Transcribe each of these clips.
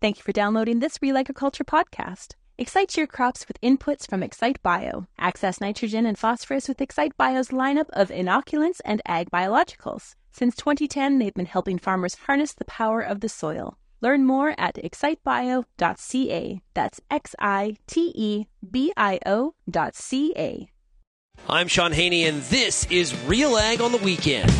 Thank you for downloading this Real Agriculture podcast. Excite your crops with inputs from Excite Bio. Access nitrogen and phosphorus with Excite Bio's lineup of inoculants and ag biologicals. Since 2010, they've been helping farmers harness the power of the soil. Learn more at excitebio.ca. That's X I T E B I O.ca. I'm Sean Haney, and this is Real Ag on the Weekend.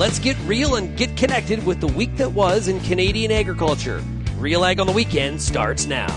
Let's get real and get connected with the week that was in Canadian agriculture. Real Ag on the Weekend starts now.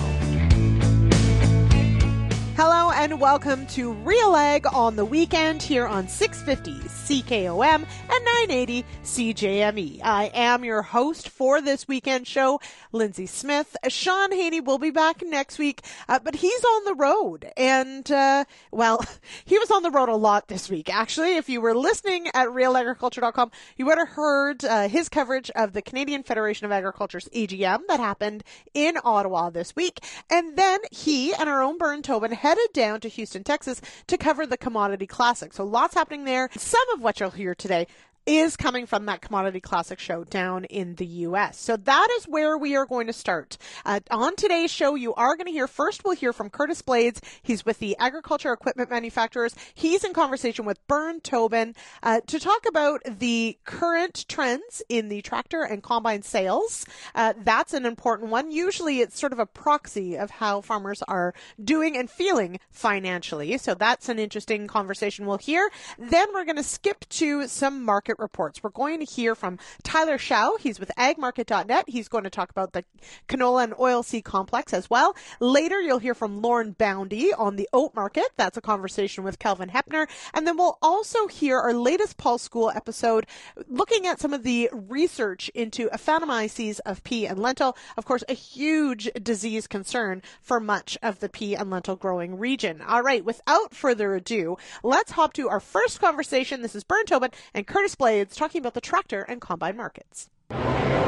Hello and welcome to Real Ag on the Weekend here on 650 CKOM and 980 CJME. I am your host for this weekend show, Lyndsey Smith. Sean Haney will be back next week, uh, but he's on the road. And, uh, well, he was on the road a lot this week. Actually, if you were listening at realagriculture.com, you would have heard uh, his coverage of the Canadian Federation of Agriculture's AGM that happened in Ottawa this week. And then he and our own Bern Tobin headed down to Houston, Texas to cover the Commodity Classic. So lots happening there. Some of what you'll hear today is coming from that Commodity Classic show down in the U.S. So that is where we are going to start. Uh, on today's show, you are going to hear first, we'll hear from Curtis Blades. He's with the Agriculture Equipment Manufacturers. He's in conversation with Bern Tobin uh, to talk about the current trends in the tractor and combine sales. Uh, that's an important one. Usually it's sort of a proxy of how farmers are doing and feeling financially. So that's an interesting conversation we'll hear. Then we're going to skip to some market market reports. We're going to hear from Tyler Schau. He's with agmarket.net. He's going to talk about the canola and oilseed complex as well. Later, you'll hear from Lorne Boundy on the oat market. That's a conversation with Kelvin Hepner. And then we'll also hear our latest Pulse School episode looking at some of the research into aphanomyces of pea and lentil. Of course, a huge disease concern for much of the pea and lentil growing region. All right, without further ado, let's hop to our first conversation. This is Bern Tobin and Curtis Blades talking about the tractor and combine markets.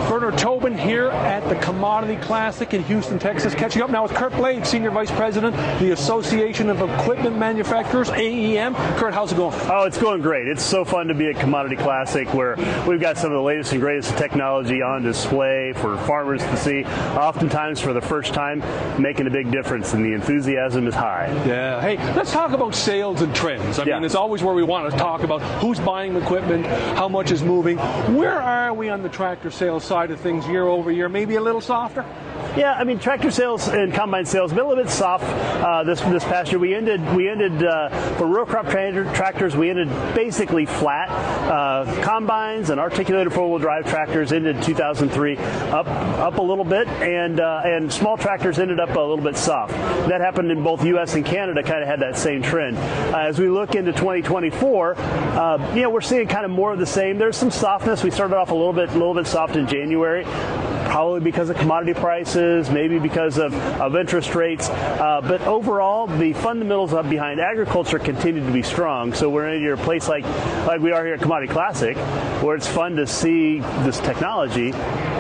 Bernard Tobin here at the Commodity Classic in Houston, Texas. Catching up now with Curt Blade, Senior Vice President, the Association of Equipment Manufacturers, AEM. Curt, how's it going? Oh, it's going great. It's so fun to be at Commodity Classic where we've got some of the latest and greatest technology on display for farmers to see, oftentimes for the first time, making a big difference, and the enthusiasm is high. Yeah. Hey, let's talk about sales and trends. I yeah. mean, it's always where we want to talk about who's buying equipment, how much is moving. Where are we on the tractor sales side? side of things year over year, maybe a little softer? Yeah, I mean tractor sales and combine sales been a little bit soft uh, this this past year. We ended we ended uh, for row crop tra- tractors we ended basically flat. Uh, combines and articulated four wheel drive tractors ended 2003 up up a little bit, and uh, and small tractors ended up a little bit soft. That happened in both U.S. and Canada. Kind of had that same trend. Uh, as we look into 2024, uh, you know we're seeing kind of more of the same. There's some softness. We started off a little bit a little bit soft in January probably because of commodity prices, maybe because of, of interest rates. Uh, but overall, the fundamentals up behind agriculture continue to be strong. So we're in a place like, like we are here at Commodity Classic, where it's fun to see this technology.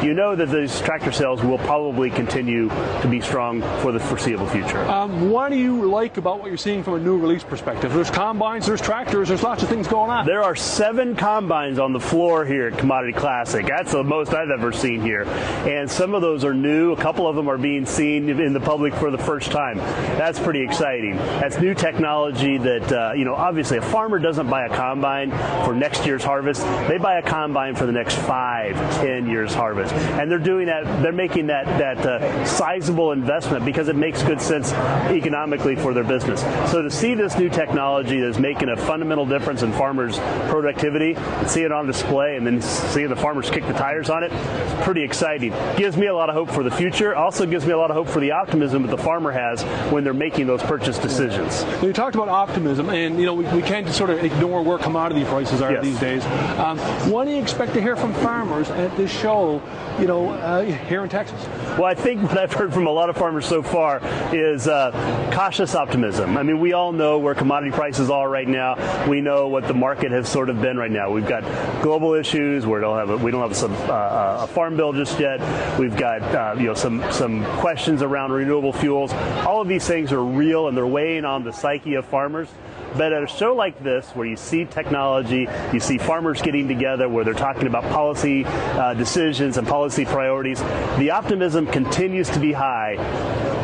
You know that these tractor sales will probably continue to be strong for the foreseeable future. Um, what do you like about what you're seeing from a new release perspective? There's combines, there's tractors, there's lots of things going on. There are seven combines on the floor here at Commodity Classic. That's the most I've ever seen here and some of those are new. A couple of them are being seen in the public for the first time. That's pretty exciting. That's new technology that, uh, you know, obviously a farmer doesn't buy a combine for next year's harvest. They buy a combine for the next five, ten years harvest. And they're doing that, they're making that, that uh, sizable investment because it makes good sense economically for their business. So to see this new technology that's making a fundamental difference in farmers' productivity see it on display and then seeing the farmers kick the tires on it, it's pretty exciting gives me a lot of hope for the future. Also gives me a lot of hope for the optimism that the farmer has when they're making those purchase decisions. You talked about optimism, and you know we, we can't sort of ignore where commodity prices are yes. these days. Um, what do you expect to hear from farmers at this show? You know, uh, here in Texas. Well, I think what I've heard from a lot of farmers so far is uh, cautious optimism. I mean, we all know where commodity prices are right now. We know what the market has sort of been right now. We've got global issues. We don't have a, we don't have a, uh, a farm bill just yet. We've got uh, you know some some questions around renewable fuels. All of these things are real and they're weighing on the psyche of farmers. But at a show like this, where you see technology, you see farmers getting together, where they're talking about policy uh, decisions and policy priorities, the optimism continues to be high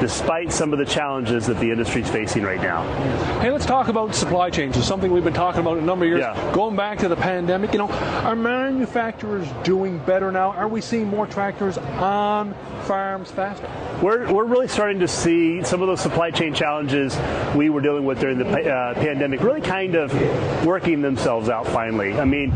despite some of the challenges that the industry is facing right now. Hey, let's talk about supply chains. It's something we've been talking about a number of years. Yeah. Going back to the pandemic, you know, are manufacturers doing better now? Are we seeing more tractors on farms faster? We're, we're really starting to see some of those supply chain challenges we were dealing with during the uh, pandemic really kind of working themselves out finally. I mean,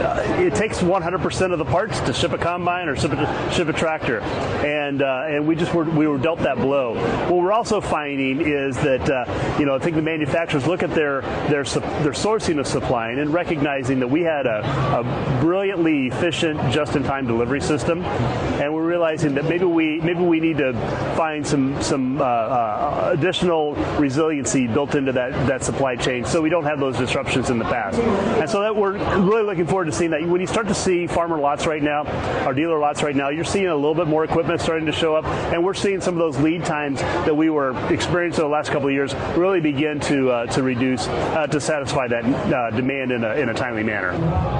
uh, it takes 100% of the parts to ship a combine or ship a, ship a tractor, and uh, and we just were we were dealt that blow. What we're also finding is that uh, you know I think the manufacturers look at their their their sourcing of supply and recognizing that we had a, a brilliantly efficient just-in-time delivery system, and we're realizing that maybe we maybe we need to find some some uh, uh, additional resiliency built into that that supply chain so we don't have those disruptions in the past. And so that we're really looking forward to seeing that. When you start to see farmer lots right now, our dealer lots right now, you're seeing a little bit more equipment starting to show up, and we're seeing some of those lead times that we were experiencing the last couple of years really begin to uh, to reduce uh, to satisfy that uh, demand in a, in a timely manner.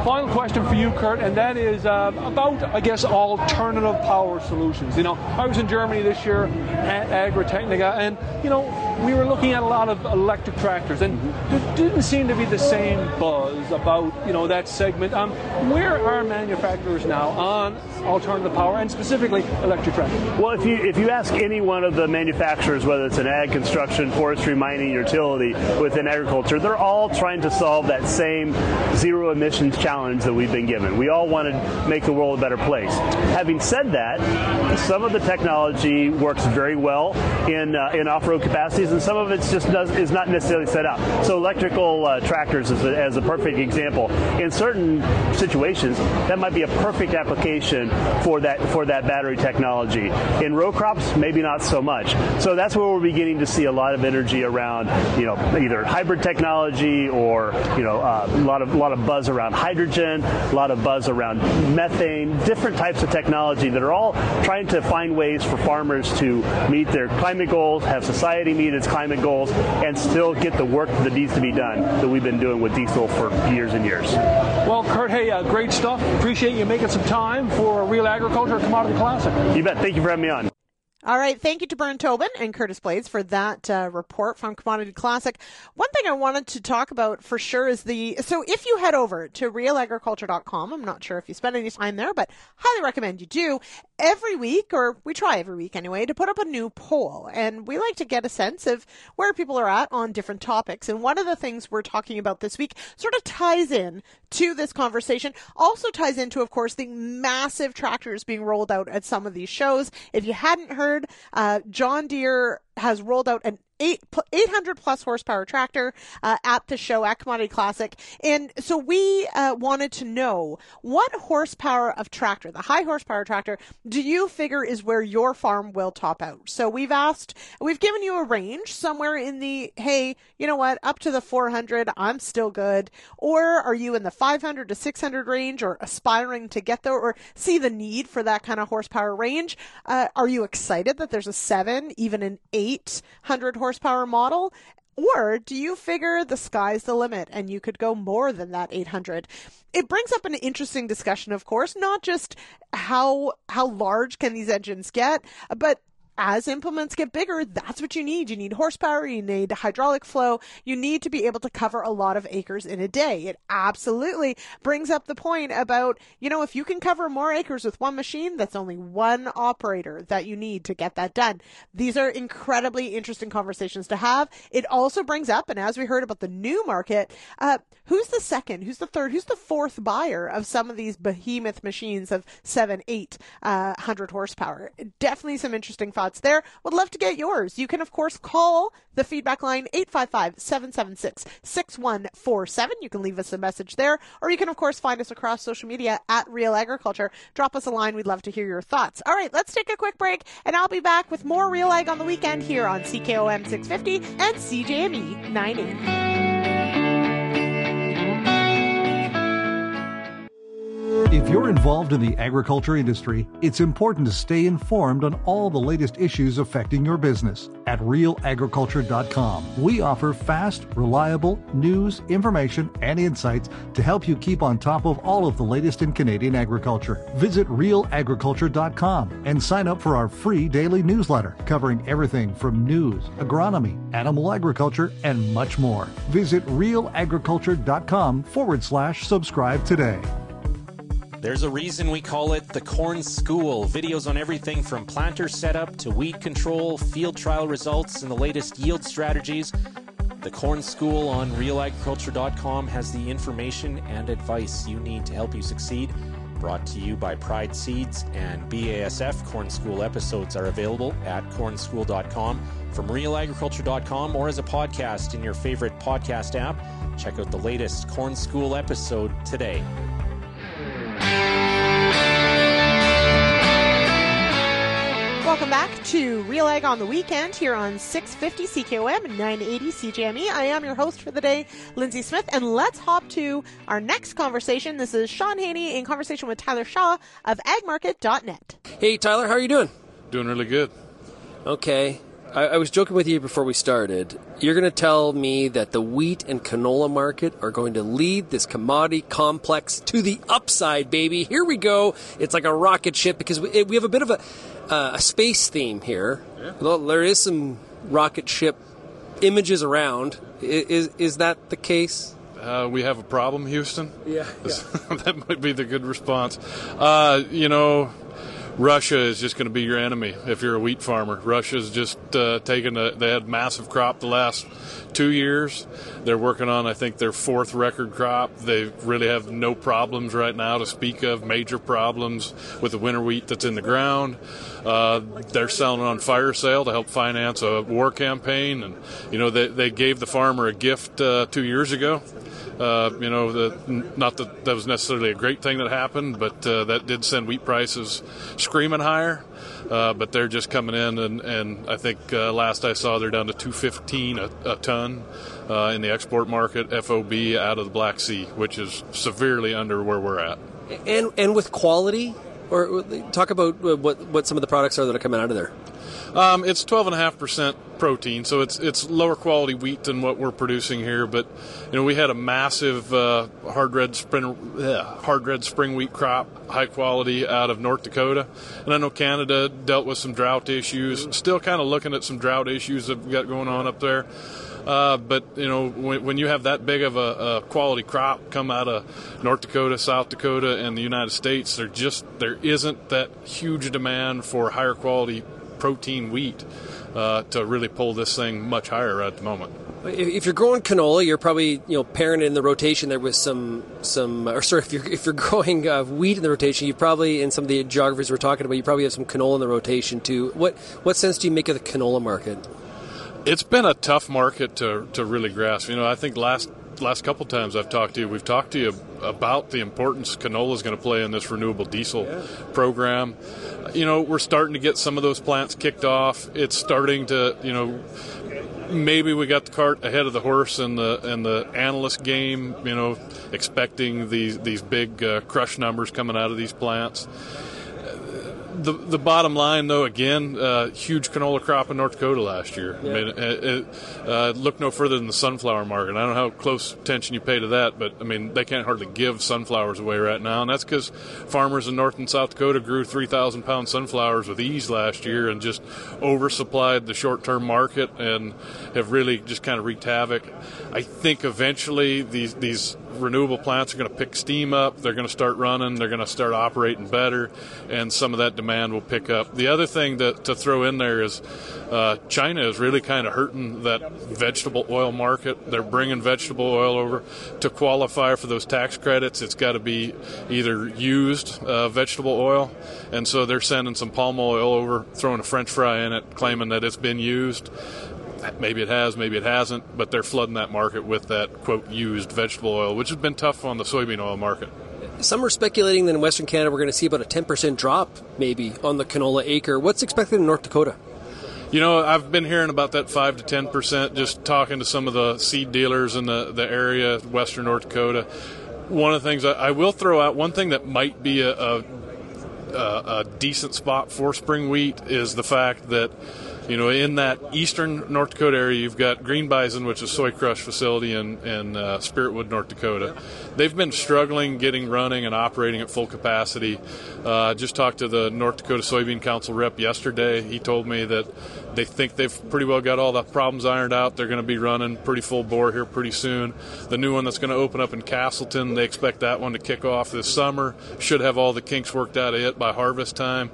Final question for you, Curt, and that is uh, about, I guess, alternative power solutions. You know, I was in Germany this year at Agritechnica, and you know, we were looking at a lot of electric tractors, and there didn't seem to be the same buzz about you know that segment. Um, where are manufacturers now on alternative power, and specifically electric tractors? Well, if you if you ask any one of the manufacturers, whether it's an ag, construction, forestry, mining, utility within agriculture, they're all trying to solve that same zero emissions challenge that we've been given. We all want to make the world a better place. Having said that, some of the technology works very well in uh, in off-road capacities, and some of it just does is not necessarily set up. So electrical uh, tractors is a, as a perfect example. In certain situations, that might be a perfect application for that for that battery technology. In row crops, maybe not so much. So that's where we're beginning to see a lot of energy around, you know, either hybrid technology or you know uh, a lot of lot of buzz around hydrogen, a lot of buzz around methane, different types of technology that are all trying to find ways for farmers to meet their climate goals, have society meet its climate goals, and still get the work that needs to be done that we've been doing with diesel for years and years. Well, Curt, hey, uh, great stuff. Appreciate you making some time for Real Agriculture Commodity Classic. You bet. Thank you for having me on. All right. Thank you to Bern Tobin and Curtis Blades for that uh, report from Commodity Classic. One thing I wanted to talk about for sure is the, so if you head over to realagriculture.com, I'm not sure if you spend any time there, but highly recommend you do every week, or we try every week anyway, to put up a new poll. And we like to get a sense of where people are at on different topics. And one of the things we're talking about this week sort of ties in to this conversation, also ties into, of course, the massive tractors being rolled out at some of these shows. If you hadn't heard, uh, John Deere has rolled out an eight, 800 plus horsepower tractor uh, at the show at Commodity Classic. And so we uh, wanted to know what horsepower of tractor, the high horsepower tractor, do you figure is where your farm will top out? So we've asked, we've given you a range somewhere in the, hey, you know what, up to the 400, I'm still good. Or are you in the 500 to 600 range or aspiring to get there or see the need for that kind of horsepower range? Uh, are you excited that there's a seven, even an 800 horsepower model? Or do you figure the sky's the limit and you could go more than that 800? It brings up an interesting discussion, of course, not just how, how large can these engines get, but as implements get bigger, that's what you need. You need horsepower, you need hydraulic flow, you need to be able to cover a lot of acres in a day. It absolutely brings up the point about, you know, if you can cover more acres with one machine, that's only one operator that you need to get that done. These are incredibly interesting conversations to have. It also brings up, and as we heard about the new market, uh, who's the second, who's the third, who's the fourth buyer of some of these behemoth machines of seven, eight, uh, hundred horsepower? Definitely some interesting thoughts thoughts there. Would love to get yours. You can, of course, call the feedback line 855-776-6147. You can leave us a message there, or you can, of course, find us across social media at Real Agriculture. Drop us a line. We'd love to hear your thoughts. All right, let's take a quick break, and I'll be back with more Real Ag on the weekend here on CKOM 650 and CJME 90. If you're involved in the agriculture industry, it's important to stay informed on all the latest issues affecting your business. At realagriculture.com, we offer fast, reliable news, information, and insights to help you keep on top of all of the latest in Canadian agriculture. Visit realagriculture.com and sign up for our free daily newsletter covering everything from news, agronomy, animal agriculture, and much more. Visit realagriculture.com forward slash subscribe today. There's a reason we call it the Corn School. Videos on everything from planter setup to weed control, field trial results, and the latest yield strategies. The Corn School on realagriculture.com has the information and advice you need to help you succeed. Brought to you by Pride Seeds and BASF. Corn School episodes are available at cornschool.com, from realagriculture.com, or as a podcast in your favorite podcast app. Check out the latest Corn School episode today. Welcome back to Real Ag on the Weekend here on 650 CKOM and 980 CJME. I am your host for the day, Lyndsey Smith, and let's hop to our next conversation. This is Sean Haney in conversation with Tyler Schau of agmarket.net. Hey, Tyler, how are you doing? Doing really good. Okay. I, I was joking with you before we started. You're going to tell me that the wheat and canola market are going to lead this commodity complex to the upside, baby. Here we go. It's like a rocket ship because we, we have a bit of a, uh, a space theme here. Yeah. Well, there is some rocket ship images around. Is, is that the case? Uh, we have a problem, Houston. Yeah. that might be the good response. Uh, you know, Russia is just going to be your enemy if you're a wheat farmer. Russia's just uh, taken a, they had massive crop the last two years. They're working on, I think, their fourth record crop. They really have no problems right now to speak of, major problems with the winter wheat that's in the ground. Uh, they're selling on fire sale to help finance a war campaign. And, you know, they, they gave the farmer a gift uh, two years ago. Uh, you know, the, not that that was necessarily a great thing that happened, but uh, that did send wheat prices screaming higher. Uh, but they're just coming in, and, and I think uh, last I saw they're down to 215 a, a ton uh, in the export market, FOB out of the Black Sea, which is severely under where we're at. And and with quality, or talk about what what some of the products are that are coming out of there. Um, it's 12.5% protein, so it's it's lower quality wheat than what we're producing here. But you know, we had a massive uh, hard red spring yeah, hard red spring wheat crop, high quality out of North Dakota, and I know Canada dealt with some drought issues. Still kind of looking at some drought issues that we've got going on up there. Uh, but you know, when, when you have that big of a, a quality crop come out of North Dakota, South Dakota, and the United States, there just there isn't that huge demand for higher quality protein wheat uh, to really pull this thing much higher at the moment. If you're growing canola, you're probably you know pairing it in the rotation there with some some or sorry if you're if you're growing uh, wheat in the rotation, you probably in some of the geographies we're talking about, you probably have some canola in the rotation too. What what sense do you make of the canola market? It's been a tough market to, to really grasp. You know, I think last last couple times I've talked to you, we've talked to you about the importance canola is going to play in this renewable diesel program. You know, we're starting to get some of those plants kicked off. It's starting to, you know, maybe we got the cart ahead of the horse in the in the analyst game. You know, expecting these these big uh, crush numbers coming out of these plants. The, the bottom line, though, again, uh, huge canola crop in North Dakota last year. I mean, it, it, uh, look no further than the sunflower market. I don't know how close attention you pay to that, but I mean, they can't hardly give sunflowers away right now, and that's because farmers in North and South Dakota grew 3,000 pound sunflowers with ease last year and just oversupplied the short term market and have really just kind of wreaked havoc. I think eventually these these renewable plants are going to pick steam up. They're going to start running. They're going to start operating better, and some of that demand will pick up. The other thing that to throw in there is uh, China is really kind of hurting that vegetable oil market. They're bringing vegetable oil over to qualify for those tax credits. It's got to be either used uh, vegetable oil, and so they're sending some palm oil over, throwing a French fry in it, claiming that it's been used. Maybe it has, maybe it hasn't, but they're flooding that market with that quote used vegetable oil, which has been tough on the soybean oil market. Some are speculating that in Western Canada we're going to see about a 10% drop maybe on the canola acre. What's expected in North Dakota? You know, I've been hearing about that five to ten percent. Just talking to some of the seed dealers in the the area, Western North Dakota. one of the things I, I will throw out, one thing that might be a, a, a decent spot for spring wheat is the fact that you know, in that eastern North Dakota area, you've got Green Bison, which is soy crush facility in, in uh, Spiritwood, North Dakota. They've been struggling getting running and operating at full capacity. Uh, just talked to the North Dakota Soybean Council rep yesterday. He told me that they think they've pretty well got all the problems ironed out. They're going to be running pretty full bore here pretty soon. The new one that's going to open up in Casselton, they expect that one to kick off this summer. Should have all the kinks worked out of it by harvest time.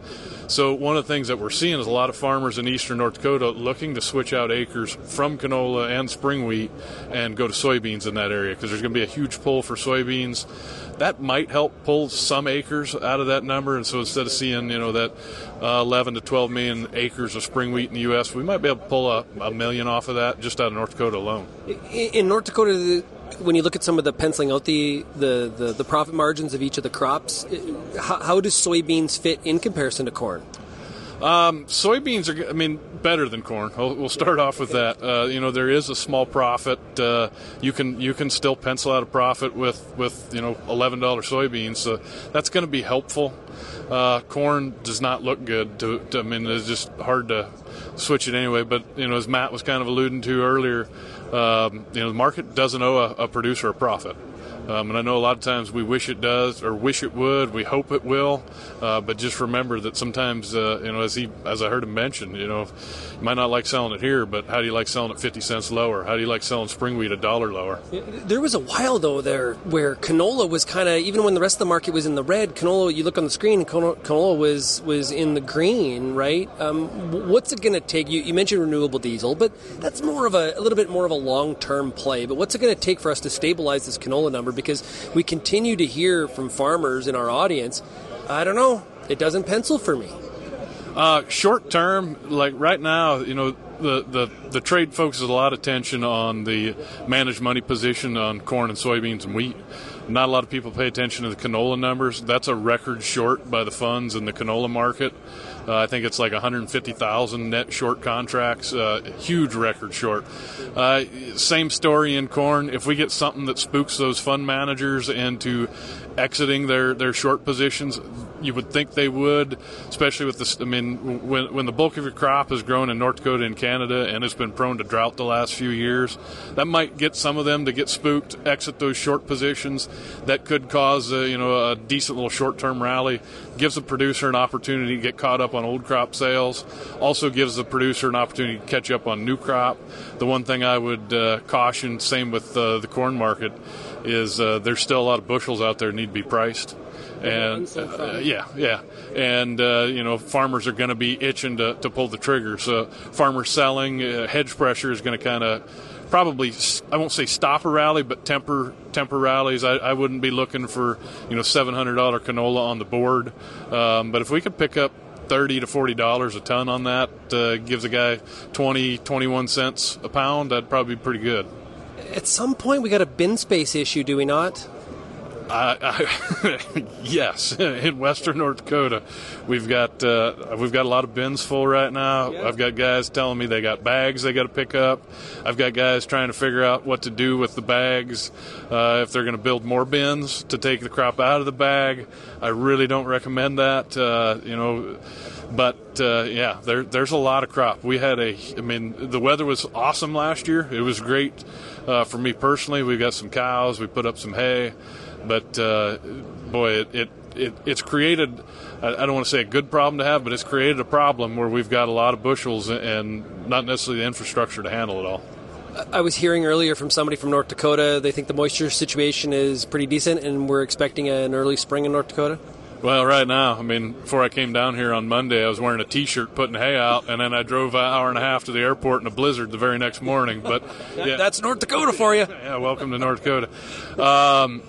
So one of the things that we're seeing is a lot of farmers in eastern North Dakota looking to switch out acres from canola and spring wheat and go to soybeans in that area because there's going to be a huge pull for soybeans. That might help pull some acres out of that number, and so instead of seeing you know that uh, 11 to 12 million acres of spring wheat in the U.S., we might be able to pull a, a million off of that just out of North Dakota alone. In North Dakota, when you look at some of the penciling out the, the, the, the profit margins of each of the crops, how, how does soybeans fit in comparison to corn? Um, soybeans are, I mean, better than corn. We'll, start off with that. Uh, you know, there is a small profit. Uh, you can you can still pencil out a profit with with you know eleven dollar soybeans. So that's going to be helpful. Uh, corn does not look good. To, to, I mean, it's just hard to switch it anyway. But you know, as Matt was kind of alluding to earlier, um, you know, the market doesn't owe a, a producer a profit. Um, and I know a lot of times we wish it does or wish it would. We hope it will, uh, but just remember that sometimes, uh, you know, as he, as I heard him mention, you know, you might not like selling it here, but how do you like selling it fifty cents lower? How do you like selling spring wheat a dollar lower? There was a while though there where canola was kind of even when the rest of the market was in the red. Canola, you look on the screen, canola, canola was was in the green, right? Um, what's it going to take? You, you mentioned renewable diesel, but that's more of a, a little bit more of a long term play. But what's it going to take for us to stabilize this canola number? Because we continue to hear from farmers in our audience, I don't know, it doesn't pencil for me. Uh, short term, like right now, you know, the, the, the trade focuses a lot of attention on the managed money position on corn and soybeans and wheat. Not a lot of people pay attention to the canola numbers. That's a record short by the funds in the canola market. Uh, I think it's like 150,000 net short contracts, uh, huge record short. Uh, same story in corn. If we get something that spooks those fund managers into exiting their, their short positions, you would think they would, especially with this. I mean, when, when the bulk of your crop is grown in North Dakota and Canada and it's been prone to drought the last few years, that might get some of them to get spooked, exit those short positions. That could cause a, you know a decent little short term rally. Gives the producer an opportunity to get caught up on old crop sales. Also gives the producer an opportunity to catch up on new crop. The one thing I would uh, caution, same with uh, the corn market, is uh, there's still a lot of bushels out there need to be priced and uh, yeah, yeah, and uh, you know farmers are going to be itching to, to pull the trigger. So farmers selling, uh, hedge pressure is going to kind of probably I won't say stop a rally, but temper temper rallies. I, I wouldn't be looking for you know seven hundred dollar canola on the board, um, but if we could pick up thirty to forty dollars a ton on that, uh, gives a guy 20, 21 cents a pound. That'd probably be pretty good. At some point, we got a bin space issue, do we not? I, yes, in western North Dakota, we've got uh, we've got a lot of bins full right now. Yeah. I've got guys telling me they got bags they got to pick up. I've got guys trying to figure out what to do with the bags. Uh, if they're going to build more bins to take the crop out of the bag, I really don't recommend that. Uh, you know, but uh, yeah, there, there's a lot of crop. We had a, I mean, the weather was awesome last year. It was great uh, for me personally. We got some cows. We put up some hay. But uh, boy, it, it, it, it's created. I don't want to say a good problem to have, but it's created a problem where we've got a lot of bushels and not necessarily the infrastructure to handle it all. I was hearing earlier from somebody from North Dakota. They think the moisture situation is pretty decent, and we're expecting an early spring in North Dakota. Well, right now, I mean, before I came down here on Monday, I was wearing a T-shirt putting hay out, and then I drove an hour and a half to the airport in a blizzard the very next morning. But yeah. that's North Dakota for you. yeah, welcome to North Dakota. Um,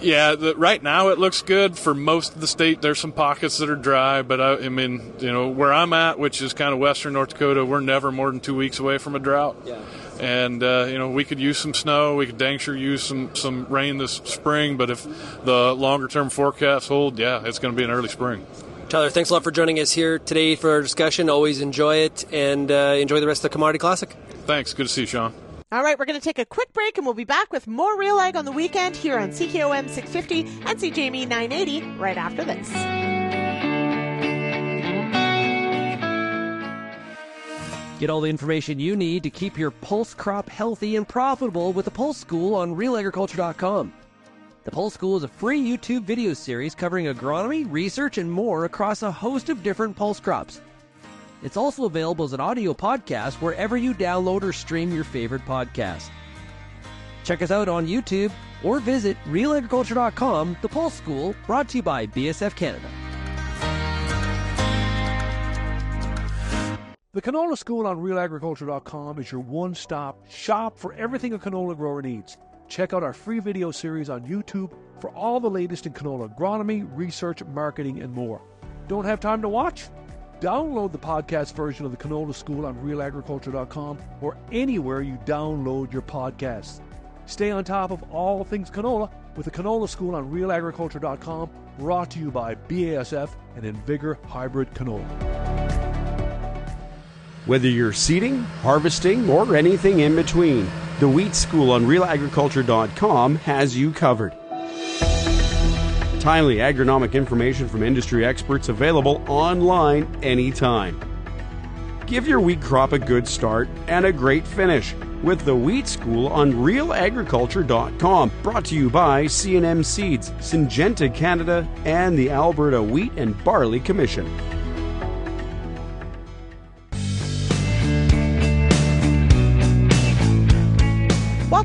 yeah, the, right now it looks good for most of the state. There's some pockets that are dry, but I, I, mean, you know, where I'm at, which is kind of western North Dakota, we're never more than two weeks away from a drought. Yeah. And uh, you know, we could use some snow. We could dang sure use some some rain this spring. But if the longer term forecasts hold, yeah, it's going to be an early spring. Tyler, thanks a lot for joining us here today for our discussion. Always enjoy it and uh, enjoy the rest of the Commodity Classic. Thanks. Good to see you, Sean. All right, we're going to take a quick break and we'll be back with more Real Ag on the weekend here on CKOM 650 and CJME 980 right after this. Get all the information you need to keep your pulse crop healthy and profitable with the Pulse School on realagriculture.com. The Pulse School is a free YouTube video series covering agronomy, research, and more across a host of different pulse crops. It's also available as an audio podcast wherever you download or stream your favorite podcast. Check us out on YouTube or visit realagriculture.com, the Pulse School, brought to you by BSF Canada. The Canola School on realagriculture.com is your one stop shop for everything a canola grower needs. Check out our free video series on YouTube for all the latest in canola agronomy, research, marketing, and more. Don't have time to watch? Download the podcast version of the Canola School on realagriculture.com or anywhere you download your podcasts. Stay on top of all things canola with the Canola School on realagriculture.com, brought to you by BASF and InVigor Hybrid Canola. Whether you're seeding, harvesting, or anything in between, the Wheat School on realagriculture.com has you covered. Timely agronomic information from industry experts available online anytime. Give your wheat crop a good start and a great finish with the Wheat School on realagriculture.com, brought to you by C&M Seeds, Syngenta Canada, and the Alberta Wheat and Barley Commission.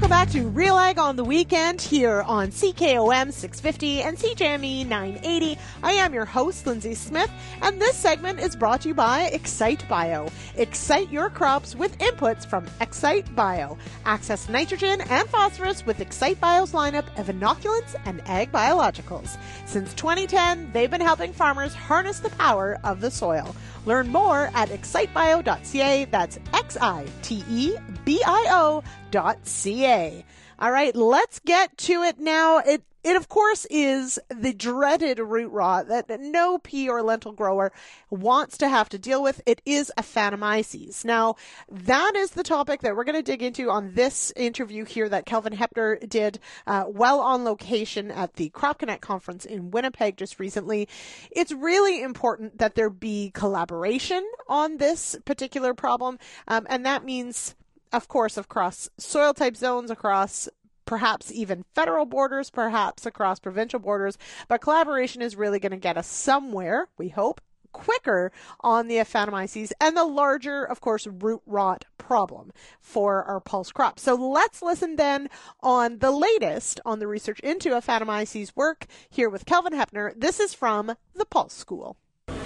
Welcome back to Real Ag on the Weekend here on CKOM 650 and CJME 980. I am your host, Lyndsey Smith, and this segment is brought to you by Excite Bio. Excite your crops with inputs from Excite Bio. Access nitrogen and phosphorus with Excite Bio's lineup of inoculants and ag biologicals. Since 2010, they've been helping farmers harness the power of the soil. Learn more at excitebio.ca. That's X I T E B I O ca. All right, let's get to it now. It it of course is the dreaded root rot that no pea or lentil grower wants to have to deal with. It is Aphanomyces. Now, that is the topic that we're going to dig into on this interview here that Kelvin Hepner did uh, well on location at the Crop Connect conference in Winnipeg just recently. It's really important that there be collaboration on this particular problem, um, and that means of course, across soil type zones, across perhaps even federal borders, perhaps across provincial borders. But collaboration is really going to get us somewhere, we hope, quicker on the Aphanomyces and the larger, of course, root rot problem for our pulse crop. So let's listen then on the latest on the research into Aphanomyces work here with Kelvin Hepner. This is from the Pulse School.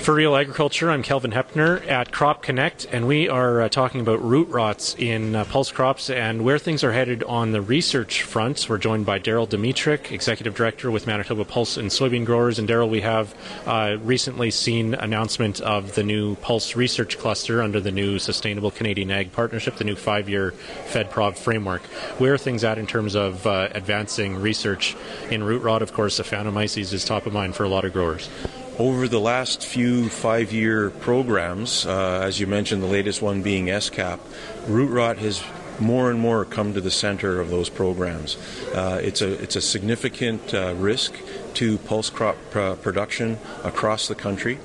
For Real Agriculture, I'm Kelvin Hepner at Crop Connect, and we are uh, talking about root rots in uh, pulse crops and where things are headed on the research front. We're joined by Daryl Domitruk, Executive Director with Manitoba Pulse and Soybean Growers. And Daryl, we have uh, recently seen announcement of the new Pulse Research Cluster under the new Sustainable Canadian Ag Partnership, the new five-year FedProv framework. Where are things at in terms of uh, advancing research in root rot? Of course, Aphanomyces is top of mind for a lot of growers over the last few five year programs, uh, as you mentioned, the latest one being SCAP, root rot has more and more come to the center of those programs. Uh, it's, a, it's a significant uh, risk to pulse crop pr- production across the country,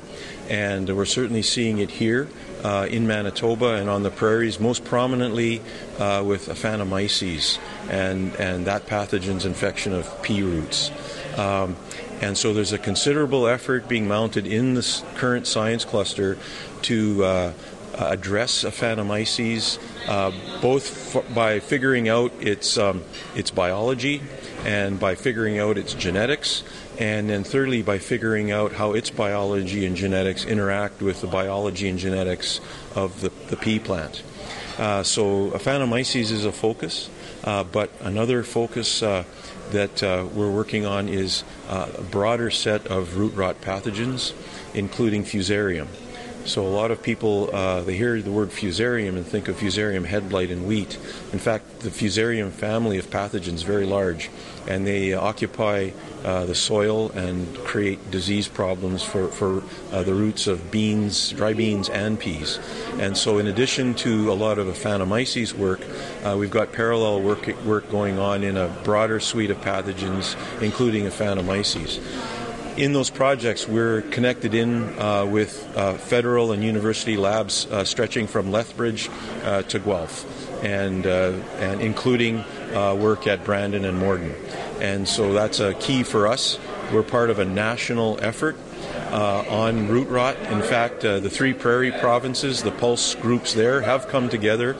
and we're certainly seeing it here. Uh, in Manitoba and on the prairies, most prominently uh, with Aphanomyces and, and that pathogen's infection of pea roots. Um, and so there's a considerable effort being mounted in this current science cluster to uh, address Aphanomyces, uh, both f- by figuring out its, um, its biology and by figuring out its genetics, and then thirdly by figuring out how its biology and genetics interact with the biology and genetics of the, the pea plant. Uh, so Aphanomyces is a focus, uh, but another focus uh, that uh, we're working on is uh, a broader set of root rot pathogens, including fusarium. So a lot of people uh, they hear the word fusarium and think of fusarium head blight in wheat. In fact, the fusarium family of pathogens is very large, and they occupy uh, the soil and create disease problems for, for uh, the roots of beans, dry beans, and peas. And so, in addition to a lot of Aphanomyces work, uh, we've got parallel work, work going on in a broader suite of pathogens, including Aphanomyces in those projects, we're connected in uh, with uh, federal and university labs uh, stretching from Lethbridge uh, to Guelph, and uh, and including uh, work at Brandon and Morden, and so that's a key for us. We're part of a national effort uh, on root rot. In fact, uh, the three prairie provinces, the pulse groups there, have come together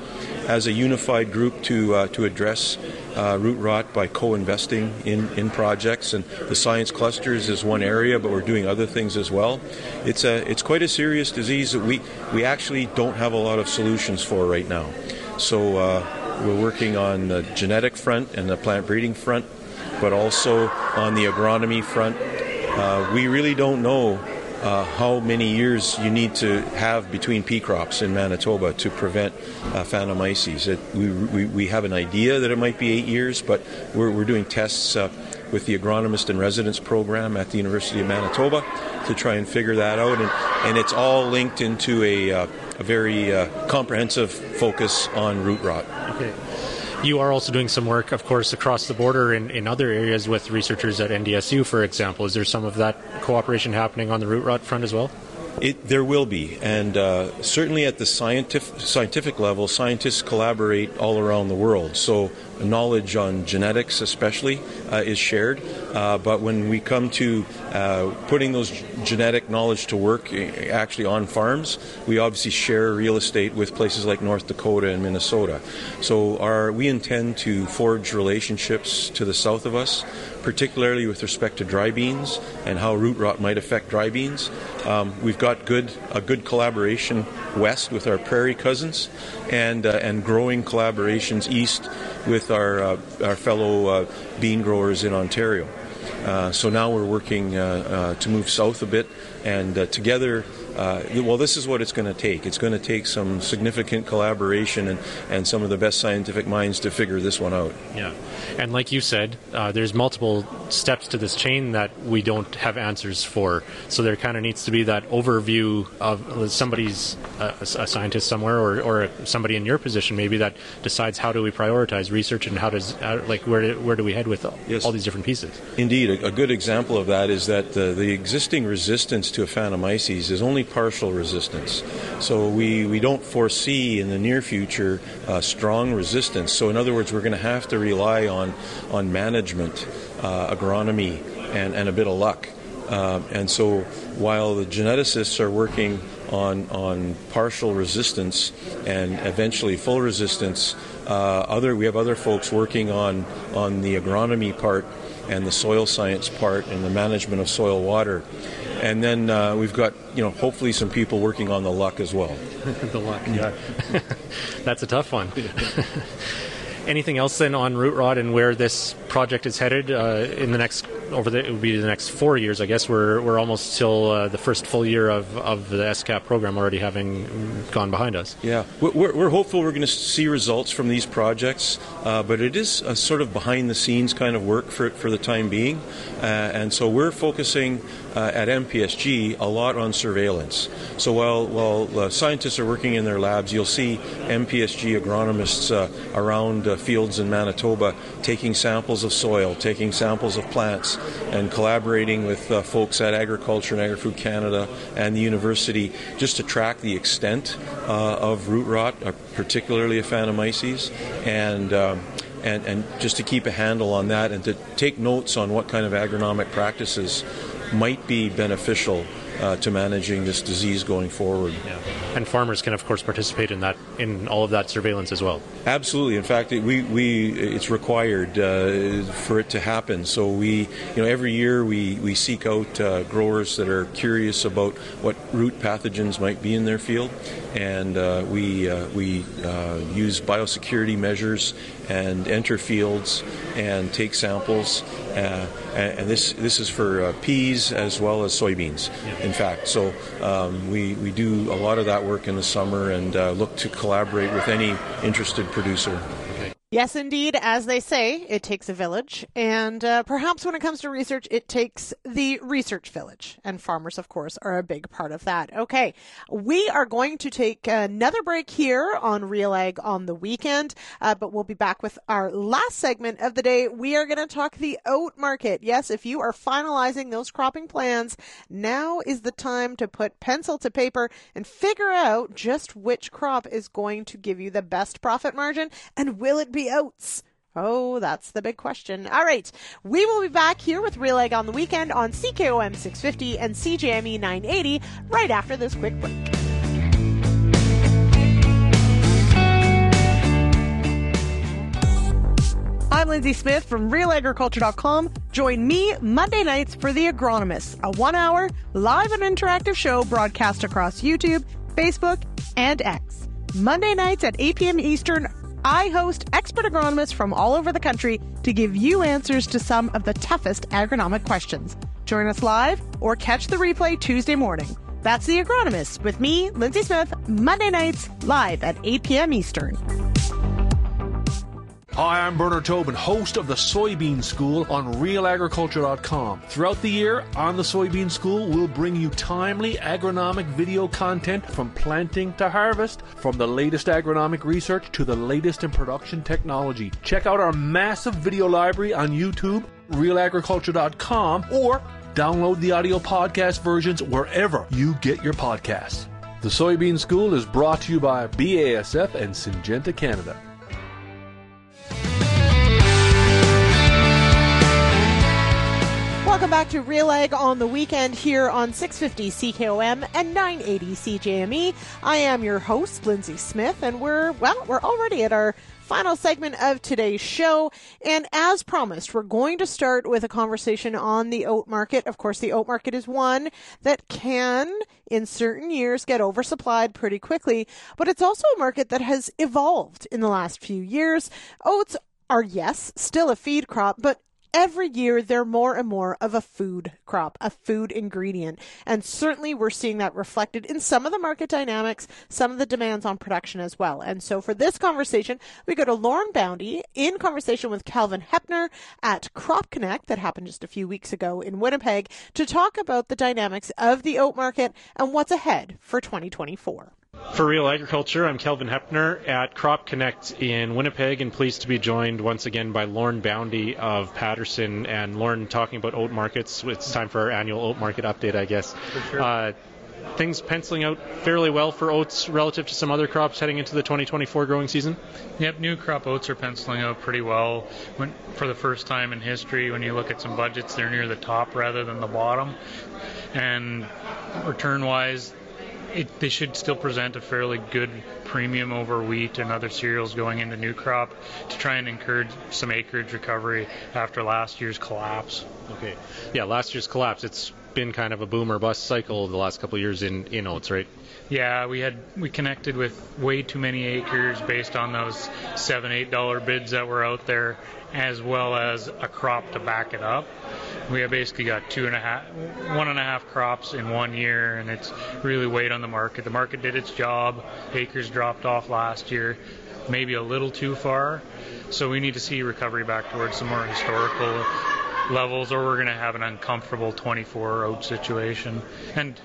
as a unified group to uh, to address uh, root rot by co-investing in, in projects. And the science clusters is one area, but we're doing other things as well. It's a it's quite a serious disease that we we actually don't have a lot of solutions for right now. So uh, we're working on the genetic front and the plant breeding front, but also on the agronomy front. Uh, we really don't know uh, how many years you need to have between pea crops in Manitoba to prevent uh. It, we, we, we, have an idea that it might be eight years, but we're, we're doing tests uh, with the agronomist and residence program at the University of Manitoba to try and figure that out. And, and it's all linked into a, uh, a very uh, comprehensive focus on root rot. Okay. You are also doing some work, of course, across the border in, in other areas with researchers at NDSU, for example. Is there some of that cooperation happening on the root rot front as well? It, there will be, and uh, certainly at the scientific, scientific level, scientists collaborate all around the world. So knowledge on genetics, especially, uh, is shared. Uh, but when we come to uh, putting those genetic knowledge to work eh, actually on farms, we obviously share real estate with places like North Dakota and Minnesota. So our, we intend to forge relationships to the south of us, particularly with respect to dry beans and how root rot might affect dry beans. Um, we've got good a good collaboration west with our prairie cousins, and uh, and growing collaborations east with our uh, our fellow uh, bean growers in Ontario. Uh, so now we're working uh, uh, to move south a bit, and together uh, well, this is what it's going to take. It's going to take some significant collaboration and, and some of the best scientific minds to figure this one out. Yeah. And like you said, uh, there's multiple steps to this chain that we don't have answers for. So there kind of needs to be that overview of somebody's uh, a scientist somewhere or, or somebody in your position maybe that decides how do we prioritize research and how does how, like where do, where do we head with all, yes. all these different pieces. Indeed, a, a, good example of that is that the, the existing resistance to Aphanomyces is only partial resistance. So we, we don't foresee in the near future uh, strong resistance. So in other words, we're going to have to rely on on management, uh, agronomy, and, and a bit of luck. Uh, and so while the geneticists are working on, on partial resistance and eventually full resistance, uh, other we have other folks working on, on the agronomy part and the soil science part and the management of soil water. And then uh, we've got, you know, hopefully some people working on the luck as well. the luck, yeah. That's a tough one. Anything else then on root rot and where this project is headed uh, in the next over the it would be the next four years? I guess we're we're almost till uh, the first full year of, of the SCAP program already having gone behind us. Yeah, we're, we're hopeful we're going to see results from these projects, uh, but it is a sort of behind the scenes kind of work for for the time being, uh, and so we're focusing uh, at MPSG a lot on surveillance. So while while uh, scientists are working in their labs, you'll see MPSG agronomists uh, around uh, fields in Manitoba taking samples of soil, taking samples of plants, and collaborating with uh, folks at Agriculture and Agri-Food Canada and the university just to track the extent uh, of root rot, particularly Aphanomyces, and um, and, and just to keep a handle on that and to take notes on what kind of agronomic practices might be beneficial uh, to managing this disease going forward. Yeah. And farmers can, of course, participate in that in all of that surveillance as well. Absolutely. In fact, it, we, we it's required uh, for it to happen. So we, you know, every year we, we seek out uh, growers that are curious about what root pathogens might be in their field, and uh, we uh, we uh, use biosecurity measures and enter fields and take samples. Uh, and, and this this is for uh, peas as well as soybeans. In fact, so um, we we do a lot of that work in the summer and uh, look to collaborate with any interested producer. Yes, indeed. As they say, it takes a village. And uh, perhaps when it comes to research, it takes the research village. And farmers, of course, are a big part of that. Okay. We are going to take another break here on Real Ag on the weekend, uh, but we'll be back with our last segment of the day. We are going to talk the oat market. Yes, if you are finalizing those cropping plans, now is the time to put pencil to paper and figure out just which crop is going to give you the best profit margin and will it be oats? Oh, that's the big question. All right. We will be back here with Real Ag on the weekend on CKOM 650 and CJME 980 right after this quick break. I'm Lyndsey Smith from RealAgriculture.com. Join me Monday nights for The Agronomist, a one hour live and interactive show broadcast across YouTube, Facebook, and X. Monday nights at 8 p.m. Eastern, I host expert agronomists from all over the country to give you answers to some of the toughest agronomic questions. Join us live or catch the replay Tuesday morning. That's The Agronomist with me, Lyndsey Smith, Monday nights live at 8 p.m. Eastern. Hi, I'm Bernard Tobin, host of the Soybean School on RealAgriculture.com. Throughout the year, on the Soybean School, we'll bring you timely agronomic video content from planting to harvest, from the latest agronomic research to the latest in production technology. Check out our massive video library on YouTube, RealAgriculture.com, or download the audio podcast versions wherever you get your podcasts. The Soybean School is brought to you by BASF and Syngenta Canada. Welcome back to Real Ag on the weekend here on 650 CKOM and 980 CJME. I am your host, Lyndsey Smith, and we're, well, we're already at our final segment of today's show. And as promised, we're going to start with a conversation on the oat market. Of course, the oat market is one that can, in certain years, get oversupplied pretty quickly, but it's also a market that has evolved in the last few years. Oats are, yes, still a feed crop, but every year they're more and more of a food crop, a food ingredient. And certainly we're seeing that reflected in some of the market dynamics, some of the demands on production as well. And so for this conversation, we go to Lorne Boundy in conversation with Kelvin Heppner at Crop Connect that happened just a few weeks ago in Winnipeg to talk about the dynamics of the oat market and what's ahead for 2024. For Real Agriculture, I'm Kelvin Heppner at Crop Connect in Winnipeg and pleased to be joined once again by Lorne Boundy of Paterson. And Lorne talking about oat markets. It's time for our annual oat market update, I guess. For Sure. Uh, things penciling out fairly well for oats relative to some other crops heading into the 2024 growing season? Yep, new crop oats are penciling out pretty well. When, for the first time in history, when you look at some budgets, they're near the top rather than the bottom. And return wise, it, they should still present a fairly good premium over wheat and other cereals going into new crop to try and encourage some acreage recovery after last year's collapse. Okay. Yeah, last year's collapse, it's been kind of a boom or bust cycle the last couple years in, in oats, right? Yeah, we had we connected with way too many acres based on those seven, eight dollar bids that were out there, as well as a crop to back it up. We have basically got two and a half, one and a half crops in one year, and it's really weighed on the market. The market did its job. Acres dropped off last year, maybe a little too far. So we need to see recovery back towards some more historical levels, or we're going to have an uncomfortable 24 oat situation. And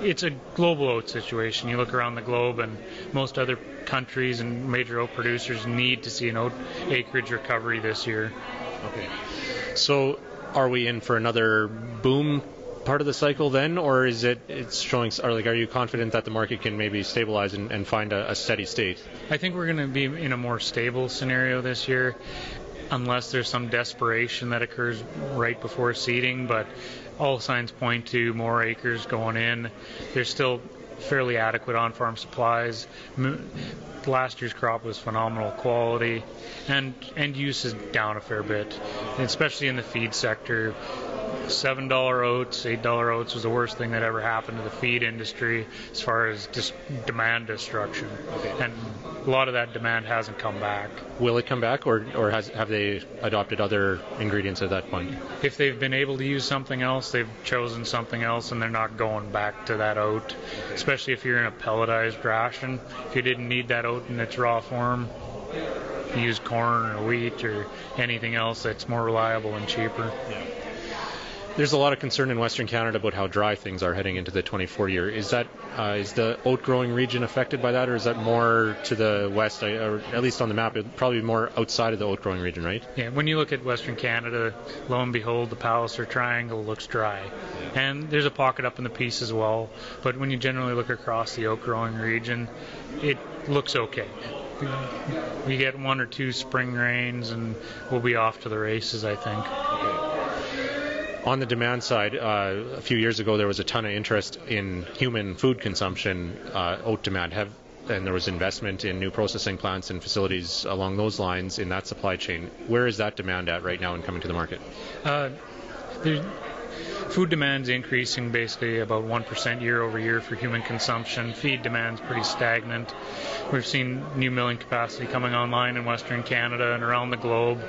it's a global oat situation. You look around the globe, and most other countries and major oat producers need to see an oat acreage recovery this year. Okay. So, are we in for another boom part of the cycle then, or is it it's showing? Or like, are you confident that the market can maybe stabilize and, and find a, a steady state? I think we're going to be in a more stable scenario this year, unless there's some desperation that occurs right before seeding. But all signs point to more acres going in. There's still fairly adequate on-farm supplies. Last year's crop was phenomenal quality, and end use is down a fair bit, especially in the feed sector. seven dollar oats, eight dollar oats was the worst thing that ever happened to the feed industry as far as dis- demand destruction. Okay. And a lot of that demand hasn't come back. Will it come back, or or has, have they adopted other ingredients at that point? If they've been able to use something else, they've chosen something else, and they're not going back to that oat. Especially if you're in a pelletized ration. If you didn't need that oat in its raw form, use corn or wheat or anything else that's more reliable and cheaper. Yeah. There's a lot of concern in Western Canada about how dry things are heading into the 24 year. Is that uh, is the oat growing region affected by that, or is that more to the west, or at least on the map, it probably more outside of the oat growing region, right? Yeah. When you look at Western Canada, lo and behold, the Palliser Triangle looks dry, and there's a pocket up in the Peace as well. But when you generally look across the oat growing region, it looks okay we get one or two spring rains and we'll be off to the races, I think. On the demand side, uh, a few years ago there was a ton of interest in human food consumption, uh, oat demand. Have and there was investment in new processing plants and facilities along those lines in that supply chain. Where is that demand at right now and coming to the market? Uh, food demand's increasing basically about 1% year over year for human consumption. Feed demand's pretty stagnant. We've seen new milling capacity coming online in Western Canada and around the globe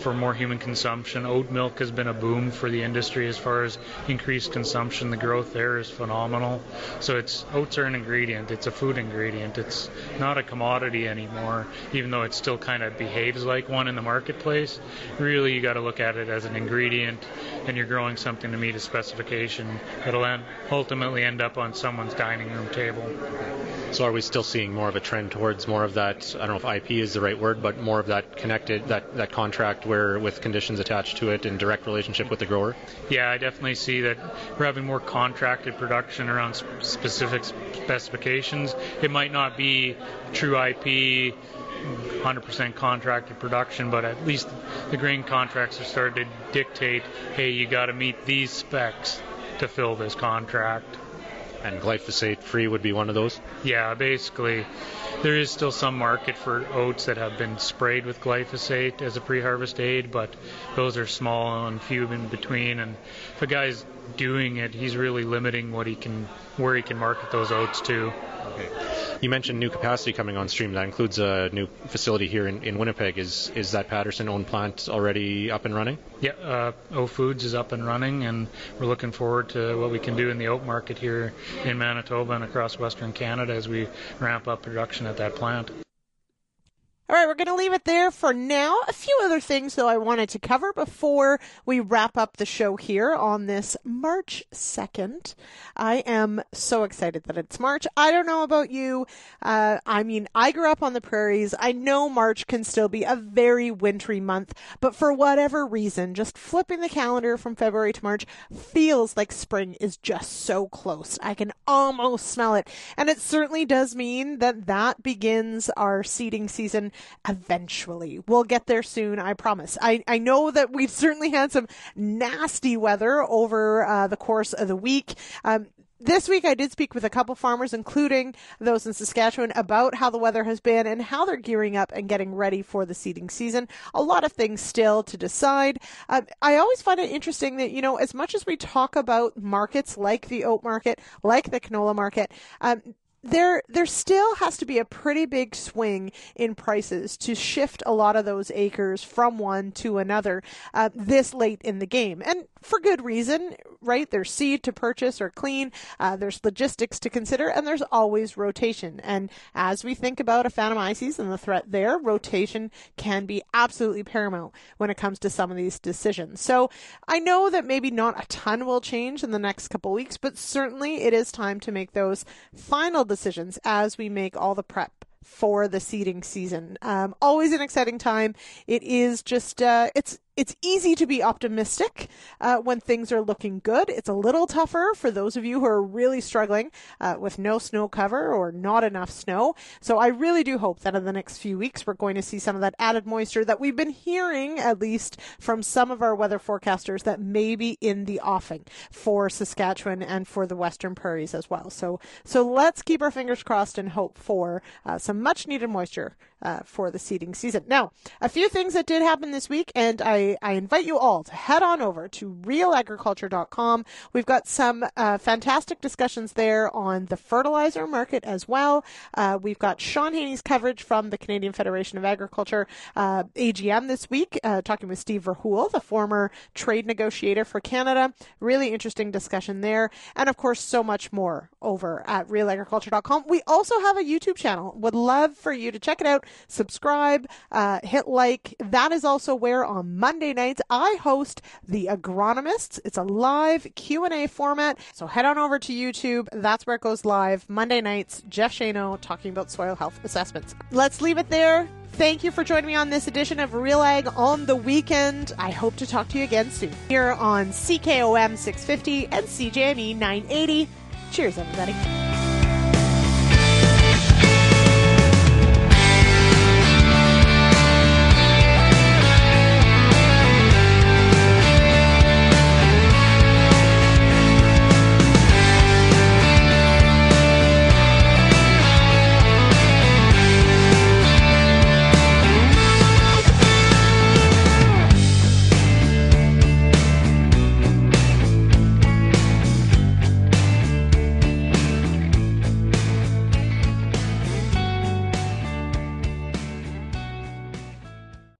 for more human consumption. Oat milk has been a boom for the industry as far as increased consumption. The growth there is phenomenal. So it's oats are an ingredient. It's a food ingredient. It's not a commodity anymore, even though it still kind of behaves like one in the marketplace. Really, you got to look at it as an ingredient, and you're growing something to meet a specification that'll end, ultimately end up on someone's dining room table. So are we still seeing more of a trend towards more of that? I don't know if IP is the right word, but more of that connected, that that contract where with conditions attached to it in direct relationship with the grower. Yeah, I definitely see that we're having more contracted production around specific specifications. It might not be true IP 100% contracted production, but at least the grain contracts are starting to dictate, hey, you got to meet these specs to fill this contract. And glyphosate free would be one of those? Yeah, basically. There is still some market for oats that have been sprayed with glyphosate as a pre harvest aid, but those are small and few in between. And if a guy's doing it, he's really limiting what he can, where he can market those oats to. Okay. You mentioned new capacity coming on stream. That includes a new facility here in, in Winnipeg. Is is that Paterson owned plant already up and running? Yeah, uh, O Foods is up and running, and we're looking forward to what we can do in the oat market here in Manitoba and across Western Canada as we ramp up production at that plant. All right, we're going to leave it there for now. A few other things, though, I wanted to cover before we wrap up the show here on this March 2nd. I am so excited that it's March. I don't know about you. Uh, I mean, I grew up on the prairies. I know March can still be a very wintry month, but for whatever reason, just flipping the calendar from February to March feels like spring is just so close. I can almost smell it. And it certainly does mean that that begins our seeding season eventually. We'll get there soon, I promise. I, I know that we've certainly had some nasty weather over uh, the course of the week. Um, this week I did speak with a couple farmers, including those in Saskatchewan, about how the weather has been and how they're gearing up and getting ready for the seeding season. A lot of things still to decide. Uh, I always find it interesting that, you know, as much as we talk about markets like the oat market, like the canola market, um, there there still has to be a pretty big swing in prices to shift a lot of those acres from one to another uh, this late in the game. And for good reason right? There's seed to purchase or clean uh, there's logistics to consider and there's always rotation. And as we think about Aphanomyces and the threat there rotation can be absolutely paramount when it comes to some of these decisions. So I know that maybe not a ton will change in the next couple weeks but certainly it is time to make those final decisions as we make all the prep for the seeding season. Um, always an exciting time. It is just uh, it's it's easy to be optimistic uh, when things are looking good. It's a little tougher for those of you who are really struggling uh, with no snow cover or not enough snow. So I really do hope that in the next few weeks we're going to see some of that added moisture that we've been hearing, at least from some of our weather forecasters, that may be in the offing for Saskatchewan and for the Western Prairies as well. So so let's keep our fingers crossed and hope for uh, some much needed moisture uh, for the seeding season. Now, a few things that did happen this week, and I, I invite you all to head on over to realagriculture.com. We've got some uh, fantastic discussions there on the fertilizer market as well. Uh, we've got Shaun Haney's coverage from the Canadian Federation of Agriculture uh, AGM this week, uh, talking with Steve Verheul, the former trade negotiator for Canada. Really interesting discussion there. And of course, so much more over at realagriculture.com. We also have a YouTube channel. Would love for you to check it out subscribe, uh, hit like. That is also where on Monday nights I host the Agronomists. It's a live Q&A format. So head on over to YouTube. That's where it goes live. Monday nights, Jeff Schoenau talking about soil health assessments. Let's leave it there. Thank you for joining me on this edition of Real Ag on the weekend. I hope to talk to you again soon here on CKOM 650 and CJME 980. Cheers, everybody.